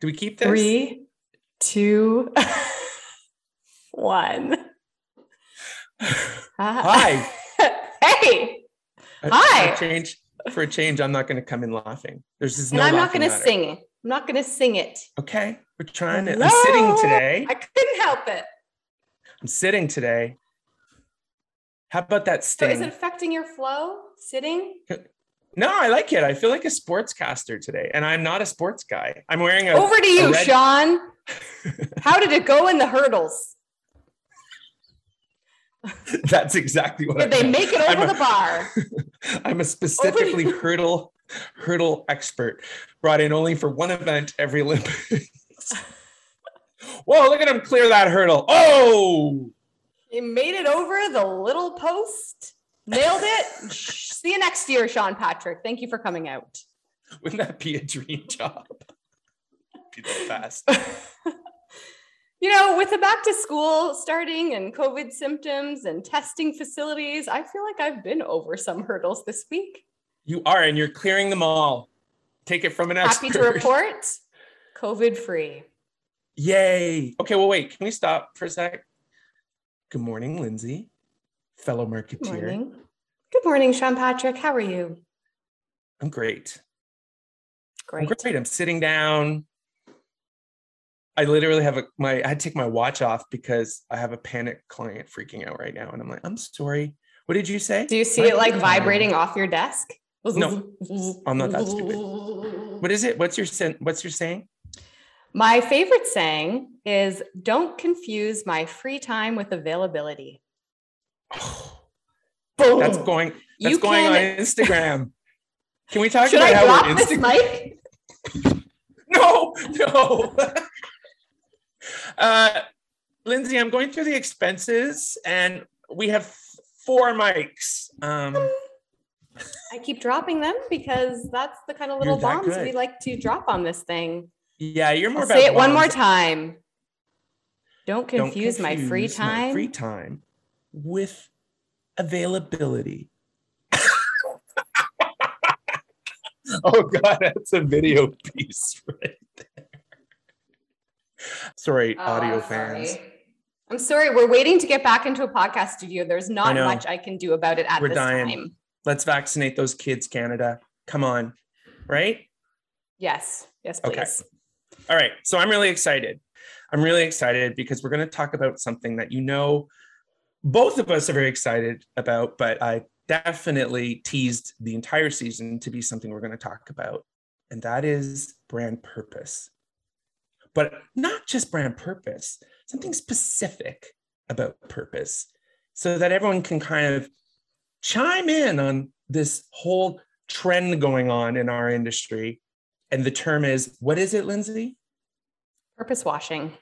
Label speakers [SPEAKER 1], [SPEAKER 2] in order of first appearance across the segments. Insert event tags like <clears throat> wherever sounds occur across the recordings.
[SPEAKER 1] Do we keep this?
[SPEAKER 2] Three, two, one.
[SPEAKER 1] Hi. <laughs>
[SPEAKER 2] hey. Hi.
[SPEAKER 1] For a change, for a change, I'm not going to come in laughing. There's just no. And.
[SPEAKER 2] I'm not going to sing. I'm not going to sing it.
[SPEAKER 1] Okay, we're trying to. I'm sitting today.
[SPEAKER 2] I couldn't help it.
[SPEAKER 1] I'm sitting today. How about that
[SPEAKER 2] So is it affecting your flow sitting?
[SPEAKER 1] No, I like it. I feel like a sportscaster today, and I'm not a sports guy. I'm wearing a.
[SPEAKER 2] Over to you,
[SPEAKER 1] red-
[SPEAKER 2] Sean. <laughs> How did it go in the hurdles? <laughs>
[SPEAKER 1] That's exactly what
[SPEAKER 2] Did
[SPEAKER 1] I
[SPEAKER 2] they make it over
[SPEAKER 1] I'm a-
[SPEAKER 2] the bar? <laughs>
[SPEAKER 1] I'm a specifically hurdle hurdle expert, brought in only for one event every Olympics. Whoa! Look at him clear that hurdle. Oh,
[SPEAKER 2] He made it over the little post. Nailed it. See you next year, Sean Patrick. Thank you for coming out.
[SPEAKER 1] wouldn't that be a dream job? Be the best. <laughs>
[SPEAKER 2] You know, with the back to school starting and COVID symptoms and testing facilities, I feel like I've been over some hurdles this week.
[SPEAKER 1] You are, and you're clearing them all. Take it from an expert.
[SPEAKER 2] Happy to report, COVID free.
[SPEAKER 1] Yay. Okay, well, wait. Can we stop for a sec? Good morning, Lindsay, fellow
[SPEAKER 2] Good
[SPEAKER 1] marketeer.
[SPEAKER 2] morning. Good morning, Sean Patrick. How are you?
[SPEAKER 1] I'm great. Great. I'm
[SPEAKER 2] Great.
[SPEAKER 1] I'm sitting down. I literally have a my I had to take my watch off because I have a panic client freaking out right now. And I'm like, I'm sorry. What did you say?
[SPEAKER 2] Do you see
[SPEAKER 1] My
[SPEAKER 2] it like vibrating off your desk?
[SPEAKER 1] No, I'm not that stupid. <laughs> What is it? What's your what's your saying?
[SPEAKER 2] My favorite saying is don't confuse my free time with availability. <sighs> Boom.
[SPEAKER 1] That's going that's
[SPEAKER 2] You
[SPEAKER 1] going on Instagram. Can we talk
[SPEAKER 2] Should
[SPEAKER 1] about
[SPEAKER 2] I
[SPEAKER 1] how
[SPEAKER 2] drop
[SPEAKER 1] we're
[SPEAKER 2] this
[SPEAKER 1] Instagram?
[SPEAKER 2] mic? <laughs>
[SPEAKER 1] No, no. <laughs> uh, Lindsay, I'm going through the expenses and we have four mics. Um,
[SPEAKER 2] I keep dropping them because that's the kind of little bombs
[SPEAKER 1] good.
[SPEAKER 2] we like to drop on this thing.
[SPEAKER 1] yeah, you're more about
[SPEAKER 2] say it one more time. Don't
[SPEAKER 1] Don't
[SPEAKER 2] confuse, my free
[SPEAKER 1] confuse my
[SPEAKER 2] time.
[SPEAKER 1] free time with availability. <laughs> oh god, that's a video piece right there. Sorry,
[SPEAKER 2] Oh,
[SPEAKER 1] audio fans.
[SPEAKER 2] sorry. I'm sorry. We're waiting to get back into a podcast studio. There's not
[SPEAKER 1] know.
[SPEAKER 2] much I can do about it at
[SPEAKER 1] We're
[SPEAKER 2] this
[SPEAKER 1] dying.
[SPEAKER 2] time.
[SPEAKER 1] Let's vaccinate those kids, Canada. Come on. Right?
[SPEAKER 2] Yes. Yes, please.
[SPEAKER 1] Okay. All right. So I'm really excited. I'm really excited because we're going to talk about something that you know both of us are very excited about, but I definitely teased the entire season to be something we're going to talk about. And that is brand purpose. But not just brand purpose, something specific about purpose so that everyone can kind of chime in on this whole trend going on in our industry. And the term is what is it, Lindsay?
[SPEAKER 2] Purpose washing.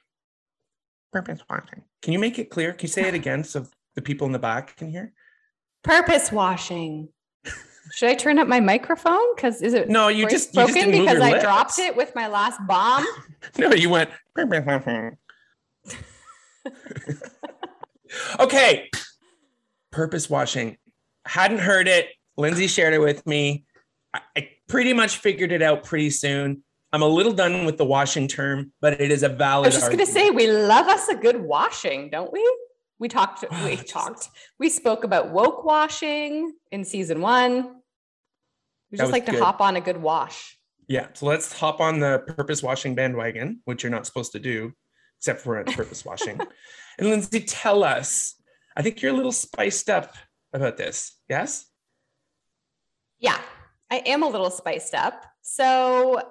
[SPEAKER 1] Purpose washing. Can you make it clear? Can you say it again so the people in the back can hear?
[SPEAKER 2] Purpose washing. Should I turn up my microphone? Because is it
[SPEAKER 1] No, you
[SPEAKER 2] voice
[SPEAKER 1] just, you just didn't move
[SPEAKER 2] because
[SPEAKER 1] your
[SPEAKER 2] I dropped it with my last bomb? <laughs>
[SPEAKER 1] No, you went. <laughs> Okay. Purpose washing. Hadn't heard it. Lindsay shared it with me. I, I pretty much figured it out pretty soon. I'm a little done with the washing term, but it is a valid.
[SPEAKER 2] I was just going to say, we love us a good washing, don't we? We talked, oh, we
[SPEAKER 1] Just-
[SPEAKER 2] talked, we spoke about woke washing in season one. We just like to
[SPEAKER 1] good.
[SPEAKER 2] hop on a good wash.
[SPEAKER 1] Yeah, so let's hop on the purpose washing bandwagon, which you're not supposed to do, except for at purpose washing. <laughs> And Lindsay, tell us. I think you're a little spiced up about this. Yes.
[SPEAKER 2] Yeah, I am a little spiced up. So,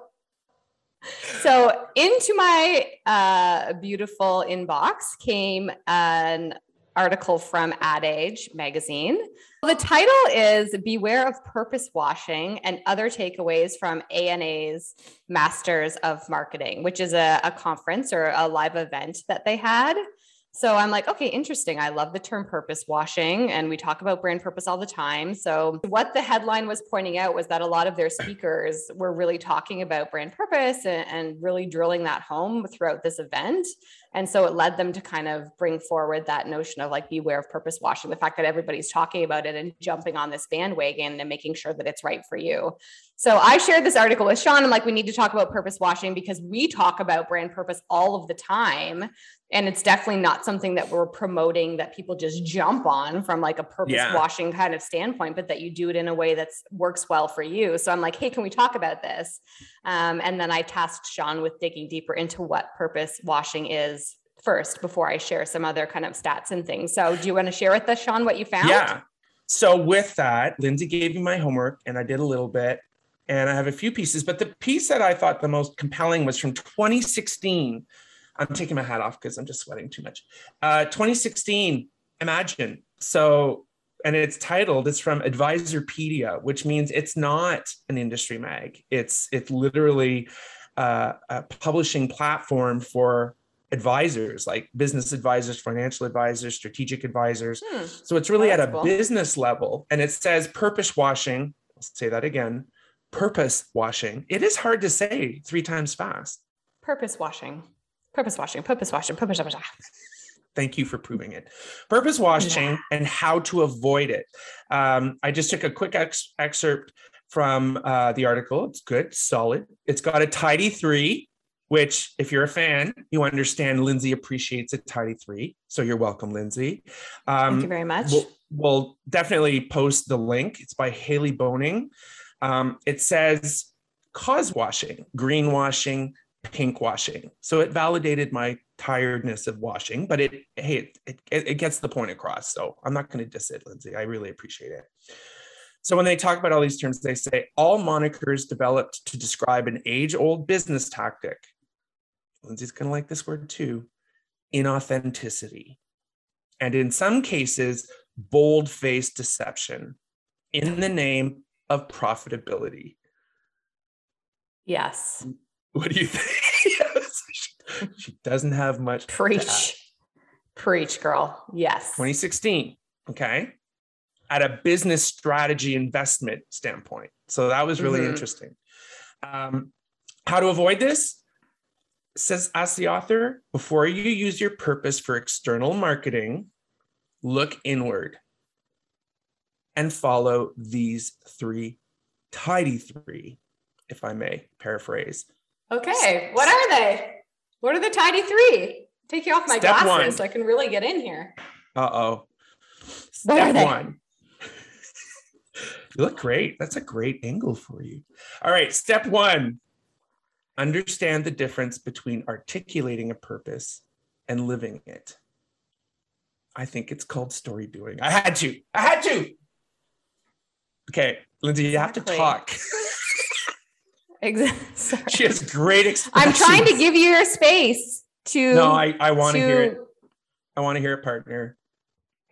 [SPEAKER 2] so into my uh, beautiful inbox came an article from Ad Age magazine. The title is Beware of Purpose Washing and Other Takeaways from ANA's Masters of Marketing, which is a, a conference or a live event that they had. So I'm like, okay, interesting. I love the term purpose washing, and we talk about brand purpose all the time. So, what the headline was pointing out was that a lot of their speakers were really talking about brand purpose and, and really drilling that home throughout this event. And so it led them to kind of bring forward that notion of like beware of purpose washing, the fact that everybody's talking about it and jumping on this bandwagon and making sure that it's right for you. So I shared this article with Sean. I'm like, we need to talk about purpose washing because we talk about brand purpose all of the time and it's definitely not something that we're promoting that people just jump on from like a purpose yeah. washing kind of standpoint but that you do it in a way that works well for you so i'm like hey can we talk about this um, and then i tasked sean with digging deeper into what purpose washing is first before i share some other kind of stats and things so do you want to share with us sean what you found
[SPEAKER 1] yeah so with that lindsay gave me my homework and i did a little bit and i have a few pieces but the piece that i thought the most compelling was from 2016 I'm taking my hat off because I'm just sweating too much. Uh, 2016, imagine. So, and it's titled, it's from Advisorpedia, which means it's not an industry mag. It's it's literally uh, a publishing platform for advisors like business advisors financial advisors strategic advisors hmm. so it's really at a cool. business level and it says purpose washing i'll say that again purpose washing it is hard to say three times fast
[SPEAKER 2] purpose washing Purpose washing, purpose washing, purpose washing.
[SPEAKER 1] Thank you for proving it. Purpose washing yeah. and how to avoid it. Um, I just took a quick ex- excerpt from uh, the article. It's good, solid. It's got a tidy three, which, if you're a fan, you understand Lindsay appreciates a tidy three. So you're welcome, Lindsay.
[SPEAKER 2] Um, Thank you very much.
[SPEAKER 1] We'll, we'll, definitely post the link. It's by Haley Boning. Um, it says cause washing, green washing, pink washing. So it validated my tiredness of washing, but it hey, it, it, it gets the point across. So I'm not going to diss it, Lindsay. I really appreciate it. So when they talk about all these terms, they say all monikers developed to describe an age-old business tactic. Lindsay's going to like this word too, inauthenticity. And in some cases, bold-faced deception in the name of profitability.
[SPEAKER 2] Yes.
[SPEAKER 1] What do you think? <laughs> she doesn't have much.
[SPEAKER 2] Preach. Preach, girl. Yes.
[SPEAKER 1] 2016. Okay. At a business strategy investment standpoint. So that was really mm-hmm. interesting. Um, how to avoid this? Says, ask the author, before you use your purpose for external marketing, look inward and follow these three tidy three, if I may paraphrase.
[SPEAKER 2] Okay. What are they? What are the tidy three? Take you off my Step glasses one. so I can really get in here.
[SPEAKER 1] Uh oh. Step one. <laughs> you look great. That's a great angle for you. All right. Step one understand the difference between articulating a purpose and living it. I think it's called story doing. I had to. I had to. Okay, Lindsay, you have to talk. <laughs>
[SPEAKER 2] Exactly.
[SPEAKER 1] she has great expressions.
[SPEAKER 2] I'm trying to give you your space to.
[SPEAKER 1] No, I, I want to hear it. I want to hear it, partner.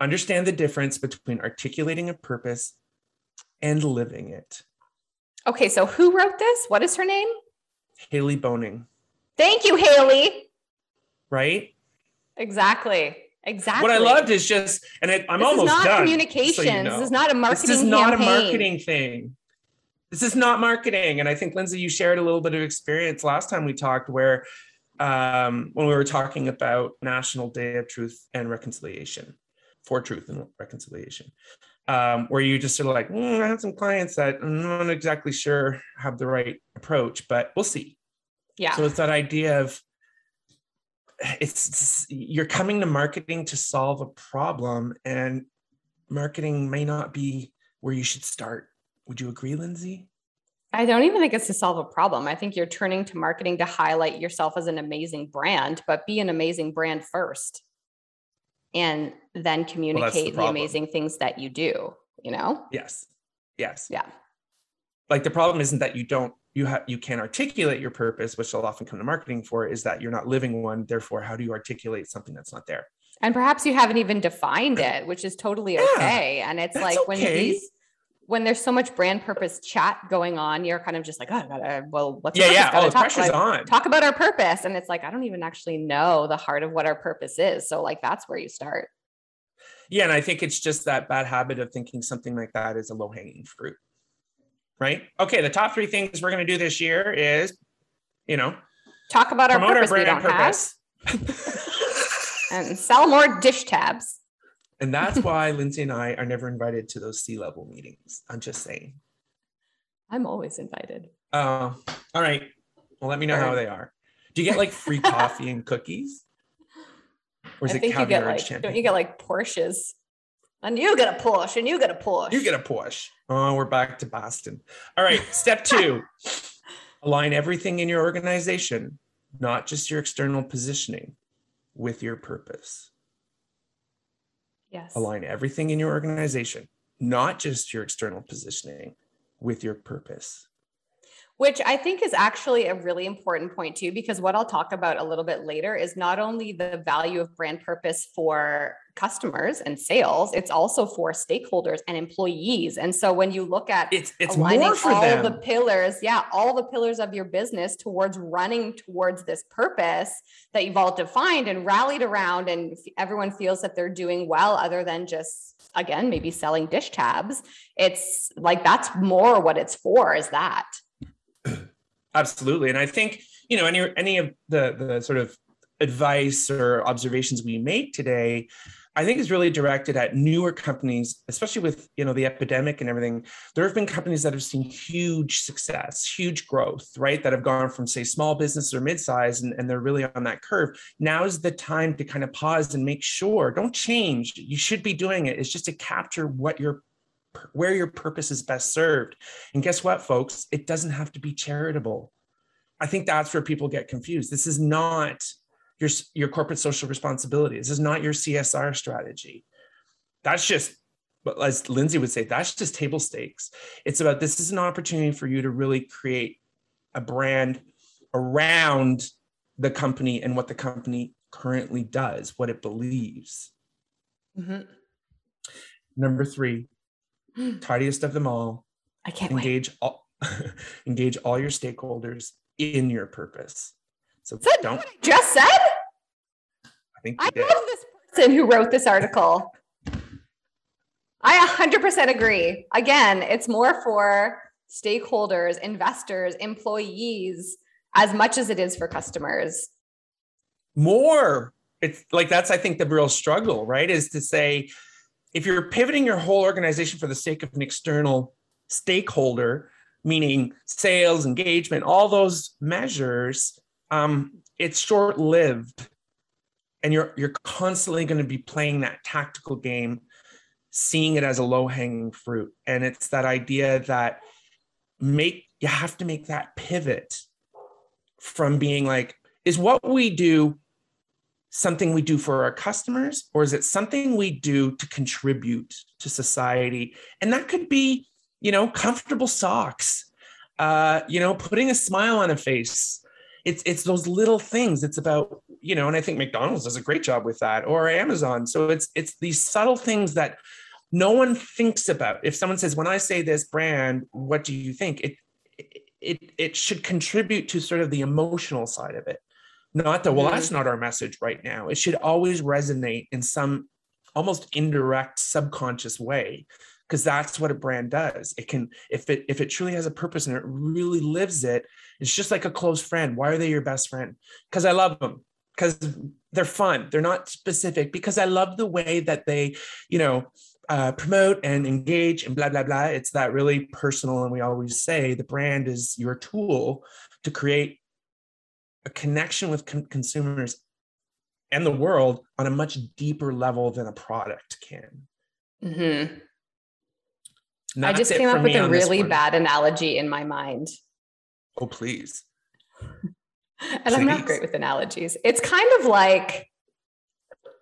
[SPEAKER 1] Understand the difference between articulating a purpose and living it.
[SPEAKER 2] Okay, so who wrote this? What is her name?
[SPEAKER 1] Haley Boning.
[SPEAKER 2] Thank you, Haley.
[SPEAKER 1] Right?
[SPEAKER 2] Exactly. Exactly.
[SPEAKER 1] What I loved is just, and it, I'm this almost
[SPEAKER 2] is not
[SPEAKER 1] done.
[SPEAKER 2] Communication. So you know. This is not a marketing. This is not campaign.
[SPEAKER 1] a marketing thing this is not marketing. And I think Lindsay, you shared a little bit of experience last time we talked where um, when we were talking about National Day of Truth and Reconciliation, for truth and reconciliation, um, where you just sort of like, mm, I have some clients that I'm not exactly sure have the right approach, but we'll see.
[SPEAKER 2] Yeah.
[SPEAKER 1] So it's that idea of it's, it's you're coming to marketing to solve a problem, and marketing may not be where you should start would you agree, Lindsay?
[SPEAKER 2] I don't even think it's to solve a problem. I think you're turning to marketing to highlight yourself as an amazing brand, but be an amazing brand first and then communicate well, the, the amazing things that you do, you know?
[SPEAKER 1] Yes. Yes.
[SPEAKER 2] Yeah.
[SPEAKER 1] Like the problem isn't that you don't you have you can't articulate your purpose, which I'll often come to marketing for, is that you're not living one. Therefore, how do you articulate something that's not there?
[SPEAKER 2] And perhaps you haven't even defined it, which is totally yeah, okay. And it's like okay. when these when there's so much brand purpose chat going on, you're kind of just like, oh, I gotta, well, what's
[SPEAKER 1] yeah, yeah, oh,
[SPEAKER 2] talk,
[SPEAKER 1] pressure's
[SPEAKER 2] like,
[SPEAKER 1] on.
[SPEAKER 2] Talk about our purpose, and it's like I don't even actually know the heart of what our purpose is. So like that's where you start.
[SPEAKER 1] Yeah, and I think it's just that bad habit of thinking something like that is a low hanging fruit, right? Okay, the top three things we're gonna do this year is, you know,
[SPEAKER 2] talk about our purpose. Our brand purpose. have. and sell more dish tabs.
[SPEAKER 1] And that's <laughs> why Lindsay and I are never invited to those C level meetings. I'm just saying.
[SPEAKER 2] I'm always invited.
[SPEAKER 1] Oh, uh, all right. Well, let me know how they are. Do you get like free <laughs> coffee and cookies?
[SPEAKER 2] Or is I it think you get like, champagne? Don't you get like Porsches? And you get a Porsche, and you get a Porsche.
[SPEAKER 1] You get a Porsche. Oh, we're back to Boston. All right. Step two <laughs> align everything in your organization, not just your external positioning, with your purpose.
[SPEAKER 2] Yes.
[SPEAKER 1] Align everything in your organization, not just your external positioning, with your purpose
[SPEAKER 2] which I think is actually a really important point too, because what I'll talk about a little bit later is not only the value of brand purpose for customers and sales, it's also for stakeholders and employees. And so when you look at
[SPEAKER 1] it's, it's aligning all them.
[SPEAKER 2] the pillars, yeah, all the pillars of your business towards running towards this purpose that you've all defined and rallied around, and everyone feels that they're doing well, other than just again maybe selling dish tabs. It's like that's more what it's for. Is that?
[SPEAKER 1] Absolutely. And I think, you know, any any of the the sort of advice or observations we make today, I think is really directed at newer companies, especially with you know the epidemic and everything. There have been companies that have seen huge success, huge growth, right? That have gone from say small business or mid-size and, and they're really on that curve. Now is the time to kind of pause and make sure, don't change. You should be doing it. It's just to capture what your where your purpose is best served. And guess what, folks? It doesn't have to be charitable. I think that's where people get confused. This is not your, your corporate social responsibility. This is not your CSR strategy. That's just, as Lindsay would say, that's just table stakes. It's about this is an opportunity for you to really create a brand around the company and what the company currently does, what it believes. Mm-hmm. Number three, <gasps> tidiest of them all.
[SPEAKER 2] I can't
[SPEAKER 1] engage wait. all <laughs> engage all your stakeholders in your purpose. So
[SPEAKER 2] that don't what I just said.
[SPEAKER 1] I think I did. love
[SPEAKER 2] this person who wrote this article. I 100% agree. Again, it's more for stakeholders, investors, employees, as much as it is for customers.
[SPEAKER 1] More. It's like that's, I think, the real struggle, right? Is to say, if you're pivoting your whole organization for the sake of an external stakeholder, meaning sales, engagement, all those measures, um, it's short lived. And you're, you're constantly going to be playing that tactical game, seeing it as a low hanging fruit. And it's that idea that make you have to make that pivot from being like, is what we do something we do for our customers or is it something we do to contribute to society? And that could be you know comfortable socks uh you know putting a smile on a face. It's it's those little things. It's about you know and i think mcdonald's does a great job with that or amazon. So it's it's these subtle things that no one thinks about. If someone says when i say this brand what do you think? It it it should contribute to sort of the emotional side of it not that, well, that's mm-hmm. not our message right now. It should always resonate in some almost indirect, subconscious way because that's what a brand does. It can if it if it truly has a purpose and it really lives it it's just like a close friend. Why are they your best friend? Because i love them because they're fun. They're not specific. Because i love the way that they you know uh, promote and engage and blah blah blah. It's that really personal and we always say the brand is your tool to create a connection with con- consumers and the world on a much deeper level than a product can.
[SPEAKER 2] Mm-hmm. I just came up with a really bad analogy in my mind.
[SPEAKER 1] Oh, please. <laughs>
[SPEAKER 2] and please. I'm not great with analogies. It's kind of like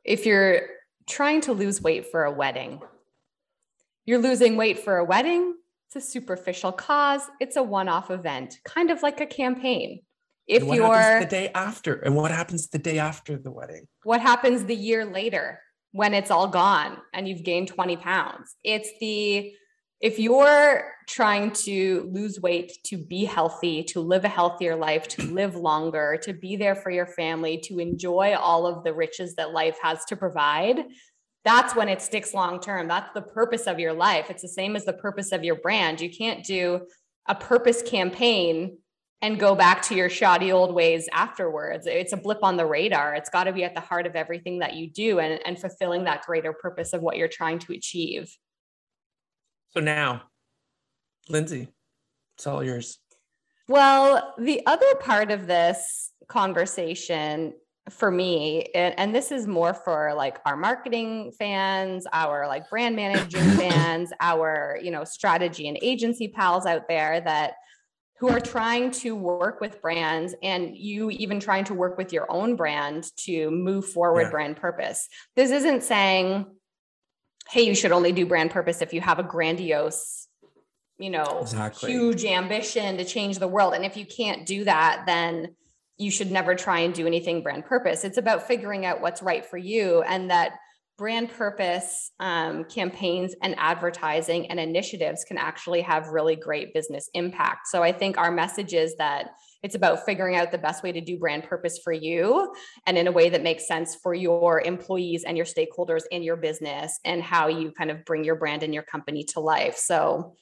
[SPEAKER 2] if you're trying to lose weight for a wedding, you're losing weight for a wedding. It's a superficial cause. It's a one off event, kind of like a campaign if
[SPEAKER 1] what
[SPEAKER 2] you're
[SPEAKER 1] the day after and what happens the day after the wedding?
[SPEAKER 2] What happens the year later when it's all gone and you've gained 20 pounds? It's the if you're trying to lose weight to be healthy to live a healthier life to live longer to be there for your family to enjoy all of the riches that life has to provide that's when it sticks long term. That's the purpose of your life. It's the same as the purpose of your brand. You can't do a purpose campaign and go back to your shoddy old ways afterwards. It's a blip on the radar. It's got to be at the heart of everything that you do and, and fulfilling that greater purpose of what you're trying to achieve.
[SPEAKER 1] So now, Lindsay, it's all yours.
[SPEAKER 2] Well, the other part of this conversation for me and, and, this is more for like our marketing fans our like brand managing <coughs> fans our you know strategy and agency pals out there that who are trying to work with brands and you even trying to work with your own brand to move forward yeah. brand purpose. This isn't saying, hey, you should only do brand purpose if you have a grandiose, you know, exactly. huge ambition to change the world. And if you can't do that, then you should never try and do anything brand purpose. It's about figuring out what's right for you and that brand purpose um, campaigns and advertising and initiatives can actually have really great business impact. So I think our message is that it's about figuring out the best way to do brand purpose for you and in a way that makes sense for your employees and your stakeholders in your business and how you kind of bring your brand and your company to life. So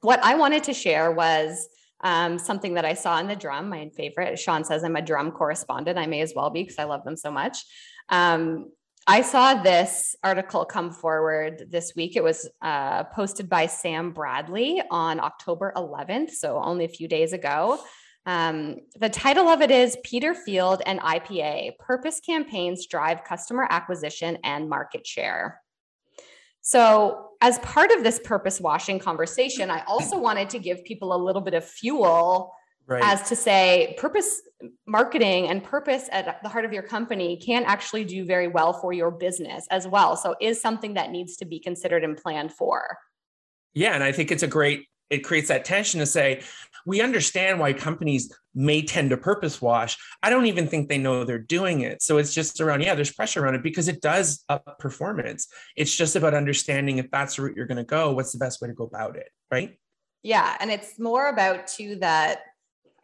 [SPEAKER 2] what I wanted to share was um, something that I saw in the drum, my favorite. Sean says I'm a drum correspondent. I may as well be because I love them so much. Um, I saw this article come forward this week. It was uh, posted by Sam Bradley on October 11th, so only a few days ago. Um, the title of it is Peter Field and IPA Purpose Campaigns Drive Customer Acquisition and Market Share. So, as part of this purpose washing conversation, I also wanted to give people a little bit of fuel right. as to say purpose marketing and purpose at the heart of your company can actually do very well for your business as well. So is something that needs to be considered and planned for.
[SPEAKER 1] Yeah, and I think it's a great it creates that tension to say we understand why companies may tend to purpose wash. I don't even think they know they're doing it. So it's just around, yeah, there's pressure around it because it does up performance. It's just about understanding if that's the route you're going to go, what's the best way to go about it, right?
[SPEAKER 2] Yeah. And it's more about too that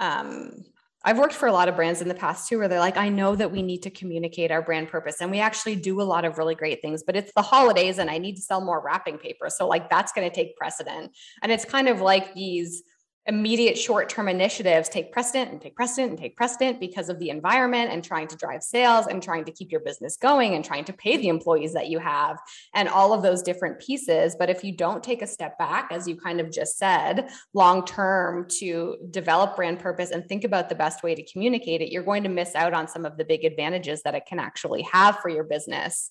[SPEAKER 2] um, I've worked for a lot of brands in the past too, where they're like, I know that we need to communicate our brand purpose. And we actually do a lot of really great things, but it's the holidays and I need to sell more wrapping paper. So, like, that's going to take precedent. And it's kind of like these immediate short-term initiatives take precedent and take precedent and take precedent because of the environment and trying to drive sales and trying to keep your business going and trying to pay the employees that you have and all of those different pieces. But if you don't take a step back as you kind of just said long term to develop brand purpose and think about the best way to communicate it you're going to miss out on some of the big advantages that it can actually have for your business.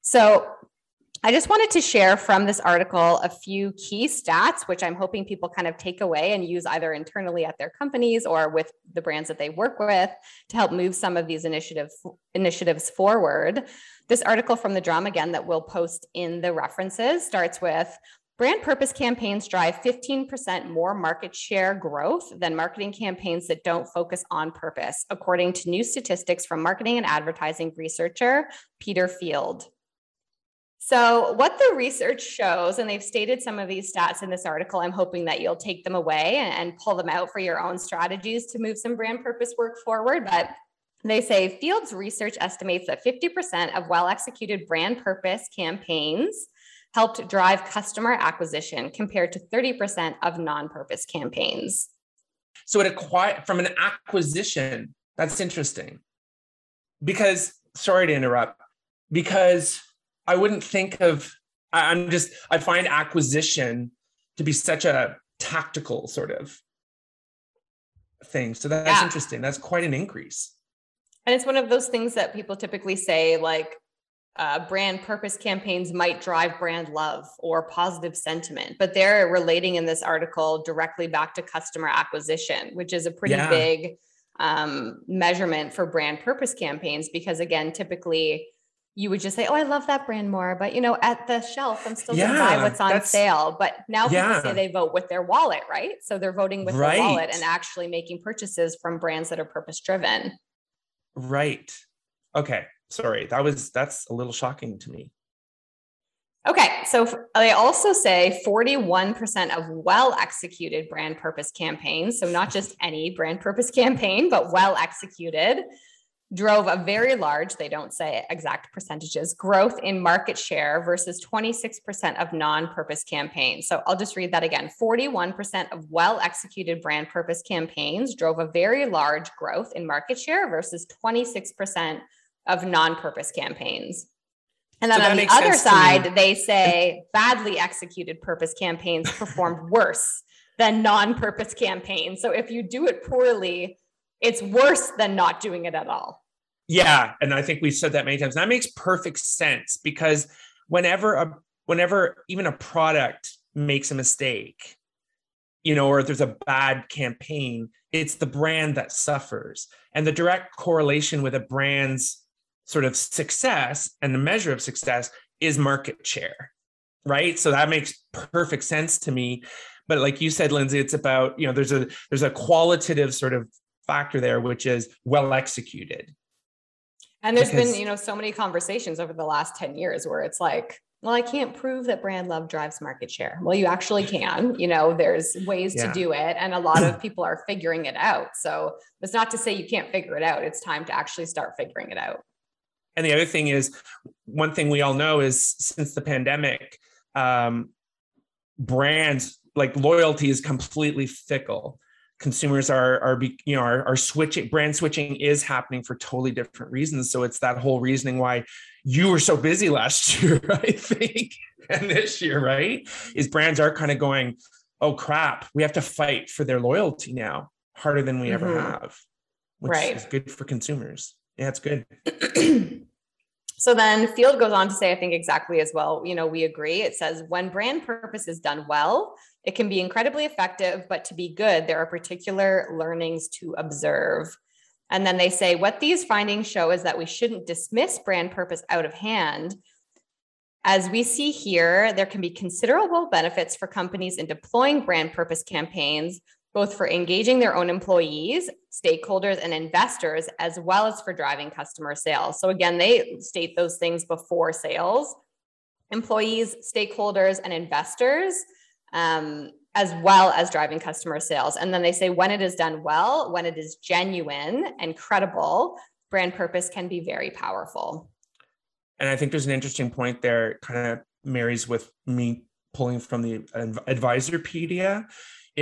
[SPEAKER 2] So I just wanted to share from this article a few key stats, which I'm hoping people kind of take away and use either internally at their companies or with the brands that they work with to help move some of these initiatives initiatives forward. This article from the drum again that we'll post in the references starts with brand purpose campaigns drive 15% more market share growth than marketing campaigns that don't focus on purpose, according to new statistics from marketing and advertising researcher Peter Field. So, what the research shows, and they've stated some of these stats in this article, I'm hoping that you'll take them away and, pull them out for your own strategies to move some brand purpose work forward. But they say Fields research estimates that 50% of well executed brand purpose campaigns helped drive customer acquisition compared to 30% of non purpose campaigns.
[SPEAKER 1] So, it acquired from an acquisition, that's interesting because, sorry to interrupt, because I wouldn't think of, I'm just, I find acquisition to be such a tactical sort of thing. So that's yeah. interesting. That's quite an increase.
[SPEAKER 2] And it's one of those things that people typically say, like, uh, brand purpose campaigns might drive brand love or positive sentiment, but they're relating in this article directly back to customer acquisition, which is a pretty yeah. big um, measurement for brand purpose campaigns because, again, typically you would just say, "Oh, I love that brand more," but you know, at the shelf, I'm still yeah, going to buy what's on sale. But now yeah. people say they vote with their wallet, right? So they're voting with right. their wallet and actually making purchases from brands that are purpose driven.
[SPEAKER 1] Right. Okay. Sorry, that was that's a little shocking to me.
[SPEAKER 2] Okay, so they also say 41% of well executed brand purpose campaigns, so not just any brand purpose campaign, but well executed, drove a very large, they don't say exact percentages, growth in market share versus 26% of non purpose campaigns. So I'll just read that again 41% of well executed brand purpose campaigns drove a very large growth in market share versus 26% of non purpose campaigns. And then so on the other side, they say badly executed purpose campaigns performed worse than non purpose campaigns. So if you do it poorly, it's worse than not doing it at all.
[SPEAKER 1] Yeah, and I think we've said that many times. That makes perfect sense because whenever a whenever even a product makes a mistake, you know, or there's a bad campaign, it's the brand that suffers. And the direct correlation with a brand's sort of success and the measure of success is market share. Right. So that makes perfect sense to me. But like you said, Lindsay, it's about, you know, there's a there's a qualitative sort of factor there, which is well executed.
[SPEAKER 2] And there's because, been, you know, so many conversations over the last 10 years where it's like, well, I can't prove that brand love drives market share. Well, you actually can. You know, there's ways yeah. to do it, and a lot of <clears throat> people are figuring it out. So it's not to say you can't figure it out. It's time to actually start figuring it out.
[SPEAKER 1] And the other thing is, one thing we all know is since the pandemic, um, brands like loyalty is completely fickle consumers are are you know are, are switching brand switching is happening for totally different reasons so it's that whole reasoning why you were so busy <laughs> last year i think and this year right is brands are kind of going oh crap we have to fight for their loyalty now harder than we mm-hmm. ever have which right. is good for consumers yeah it's good <clears throat>
[SPEAKER 2] So then Field goes on to say, I think exactly as well, you know, we agree. It says when brand purpose is done well, it can be incredibly effective, but to be good, there are particular learnings to observe. And then they say, what these findings show is that we shouldn't dismiss brand purpose out of hand. As we see here, there can be considerable benefits for companies in deploying brand purpose campaigns both for engaging their own employees, stakeholders, and investors, as well as for driving customer sales. So, again, they state those things before sales employees, stakeholders, and investors, um, as well as driving customer sales. And then they say when it is done well, when it is genuine and credible, brand purpose can be very powerful.
[SPEAKER 1] And I think there's an interesting point there, kind of marries with me pulling from the advisorpedia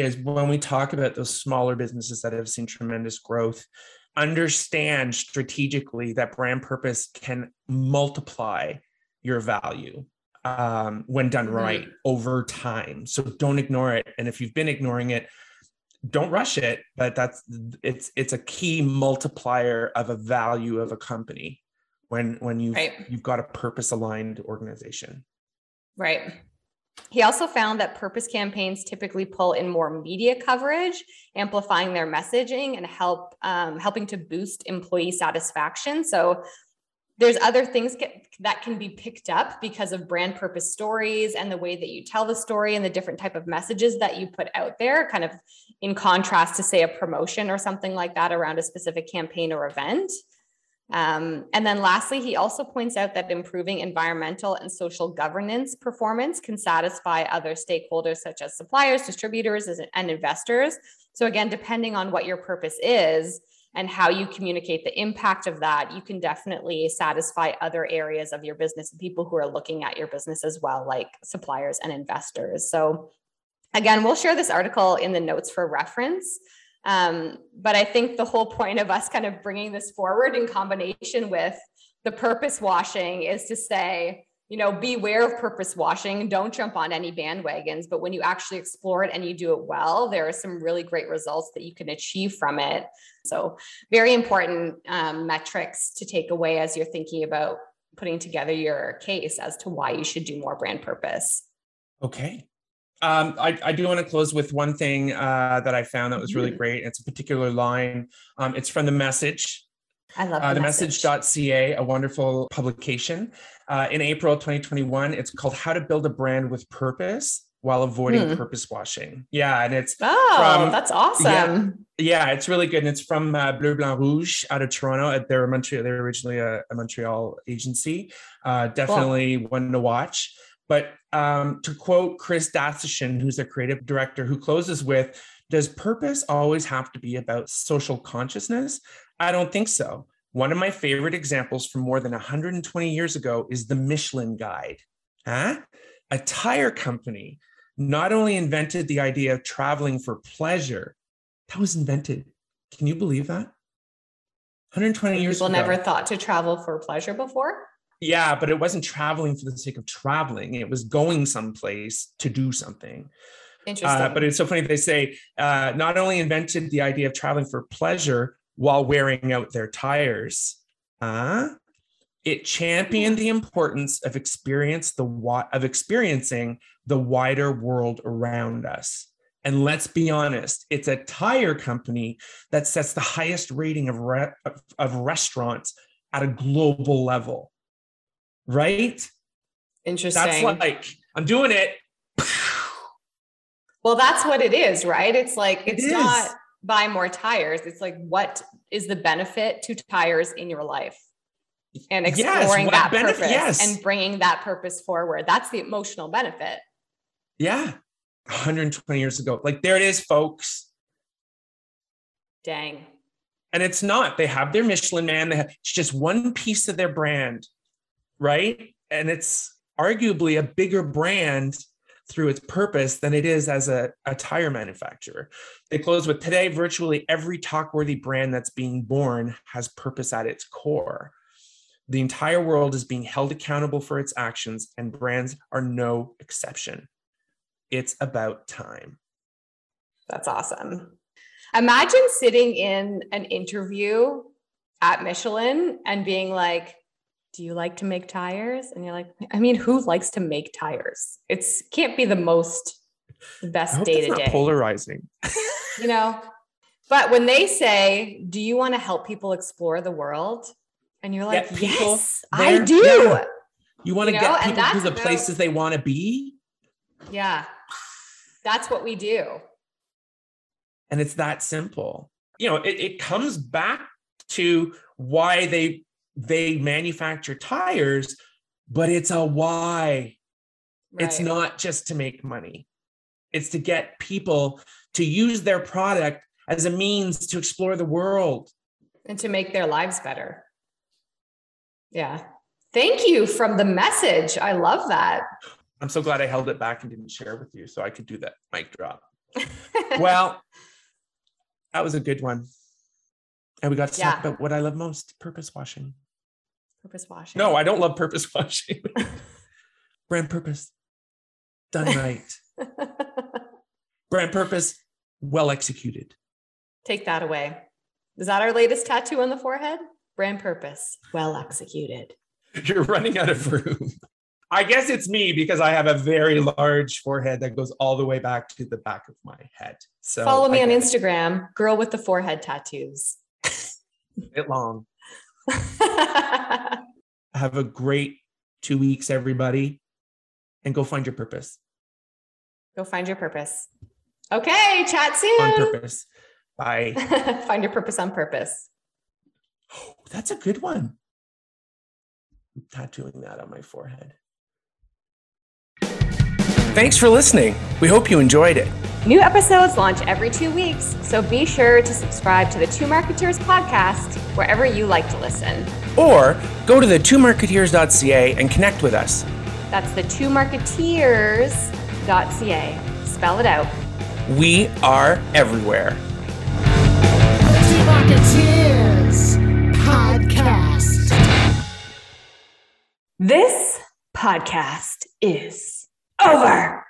[SPEAKER 1] is when we talk about those smaller businesses that have seen tremendous growth, understand strategically that brand purpose can multiply your value um, when done mm-hmm. right over time. So don't ignore it. And if you've been ignoring it, don't rush it. But that's it's it's a key multiplier of a value of a company when when you right. you've got a purpose aligned organization.
[SPEAKER 2] Right. He also found that purpose campaigns typically pull in more media coverage, amplifying their messaging and help um, helping to boost employee satisfaction. So there's other things get, that can be picked up because of brand purpose stories and the way that you tell the story and the different type of messages that you put out there kind of in contrast to say a promotion or something like that around a specific campaign or event um, and then lastly, he also points out that improving environmental and social governance performance can satisfy other stakeholders such as suppliers, distributors, and investors. So, again, depending on what your purpose is and how you communicate the impact of that, you can definitely satisfy other areas of your business and people who are looking at your business as well, like suppliers and investors. So, again, we'll share this article in the notes for reference. Um, but I think the whole point of us kind of bringing this forward in combination with the purpose washing is to say, you know, beware of purpose washing. Don't jump on any bandwagons. But when you actually explore it and you do it well, there are some really great results that you can achieve from it. So, very important um, metrics to take away as you're thinking about putting together your case as to why you should do more brand purpose.
[SPEAKER 1] Okay. Um, I, I, do want to close with one thing uh, that I found that was really mm-hmm. great. It's a particular line. Um, it's from the message.
[SPEAKER 2] I love uh,
[SPEAKER 1] the
[SPEAKER 2] message.
[SPEAKER 1] message.ca, a wonderful publication. Uh, in April 2021, it's called How to Build a Brand with Purpose while avoiding hmm. purpose washing. Yeah, and it's
[SPEAKER 2] oh, from, that's awesome.
[SPEAKER 1] Yeah, yeah, it's really good, and it's from uh, Bleu Blanc Rouge out of Toronto. They're Montreal. They're originally a, a Montreal agency. Uh, definitely cool. one to watch. But um, to quote Chris Datsishin, who's a creative director, who closes with, does purpose always have to be about social consciousness? I don't think so. One of my favorite examples from more than 120 years ago is the Michelin Guide. Huh? A tire company not only invented the idea of traveling for pleasure, that was invented. Can you believe that? 120 years ago.
[SPEAKER 2] People
[SPEAKER 1] ago.
[SPEAKER 2] never thought to travel for pleasure before.
[SPEAKER 1] Yeah, but it wasn't traveling for the sake of traveling. It was going someplace to do something.
[SPEAKER 2] Interesting.
[SPEAKER 1] Uh, but it's so funny they say uh, not only invented the idea of traveling for pleasure while wearing out their tires, uh, it championed the importance of experience the of experiencing the wider world around us. And let's be honest, it's a tire company that sets the highest rating of, re- of, of restaurants at a global level. Right?
[SPEAKER 2] Interesting.
[SPEAKER 1] That's like, I'm doing it.
[SPEAKER 2] well, that's what it is, right? It's like, it's
[SPEAKER 1] is.
[SPEAKER 2] not buy more tires. It's like, what is the benefit to tires in your life? And exploring
[SPEAKER 1] what
[SPEAKER 2] that
[SPEAKER 1] benefit-
[SPEAKER 2] purpose
[SPEAKER 1] yes.
[SPEAKER 2] and bringing that purpose forward. That's the emotional benefit.
[SPEAKER 1] Yeah. 120 years ago. Like there it is, folks.
[SPEAKER 2] Dang.
[SPEAKER 1] And it's not. They have their Michelin man. They have it's just one piece of their brand, right? And it's arguably a bigger brand through its purpose than it is as a, a tire manufacturer. They close with today, virtually every talk-worthy brand that's being born has purpose at its core. The entire world is being held accountable for its actions, and brands are no exception. It's about time.
[SPEAKER 2] That's awesome. Imagine sitting in an interview at Michelin and being like, do you like to make tires? And you're like, I mean, who likes to make tires? It's can't be the most the best day to day.
[SPEAKER 1] polarizing. <laughs>
[SPEAKER 2] you know. But when they say, "Do you want to help people explore the world?" and you're like,
[SPEAKER 1] Get
[SPEAKER 2] "Yes, I do."
[SPEAKER 1] Yeah. You want to
[SPEAKER 2] You know,
[SPEAKER 1] get people to the
[SPEAKER 2] about-
[SPEAKER 1] places they want to be.
[SPEAKER 2] Yeah. That's what we do.
[SPEAKER 1] And it's that simple. You know, it, it comes back to why they they manufacture tires, but it's a why. It's not just to make money. It's to get people to use their product as a means to explore the world.
[SPEAKER 2] and to make their lives better. Yeah. Thank you from the message. I love that.
[SPEAKER 1] I'm so glad I held it back and didn't share with you so I could do that mic drop. <laughs> Well, that was a good one. And we got to talk about what I love most purpose washing.
[SPEAKER 2] Purpose washing.
[SPEAKER 1] No, I don't love purpose <laughs> washing. <laughs> Brand purpose, done right. <laughs> Brand purpose, well executed.
[SPEAKER 2] Take that away. Is that our latest tattoo on the forehead? Brand purpose, well executed.
[SPEAKER 1] You're running out of room. I guess it's me because I have a very large forehead that goes all the way back to the back of my head. So
[SPEAKER 2] Follow me on. Instagram, girl with the forehead tattoos.
[SPEAKER 1] Bit long. <laughs> Have a great two weeks, everybody, and go find your purpose
[SPEAKER 2] Go find your purpose. Okay, chat soon.
[SPEAKER 1] on purpose. Bye. <laughs>
[SPEAKER 2] find your purpose on purpose.
[SPEAKER 1] Oh, <gasps> that's a good one. I'm tattooing that on my forehead. Thanks for listening. We hope you enjoyed it.
[SPEAKER 2] New episodes launch every two weeks, so be sure to subscribe to the Two Marketeers podcast wherever you like to listen.
[SPEAKER 1] Or go to the twomarketeers.ca and connect with us.
[SPEAKER 2] That's the two marketeers.ca. Spell it out.
[SPEAKER 1] We are everywhere.
[SPEAKER 3] Two Marketeers Podcast.
[SPEAKER 2] This podcast is over.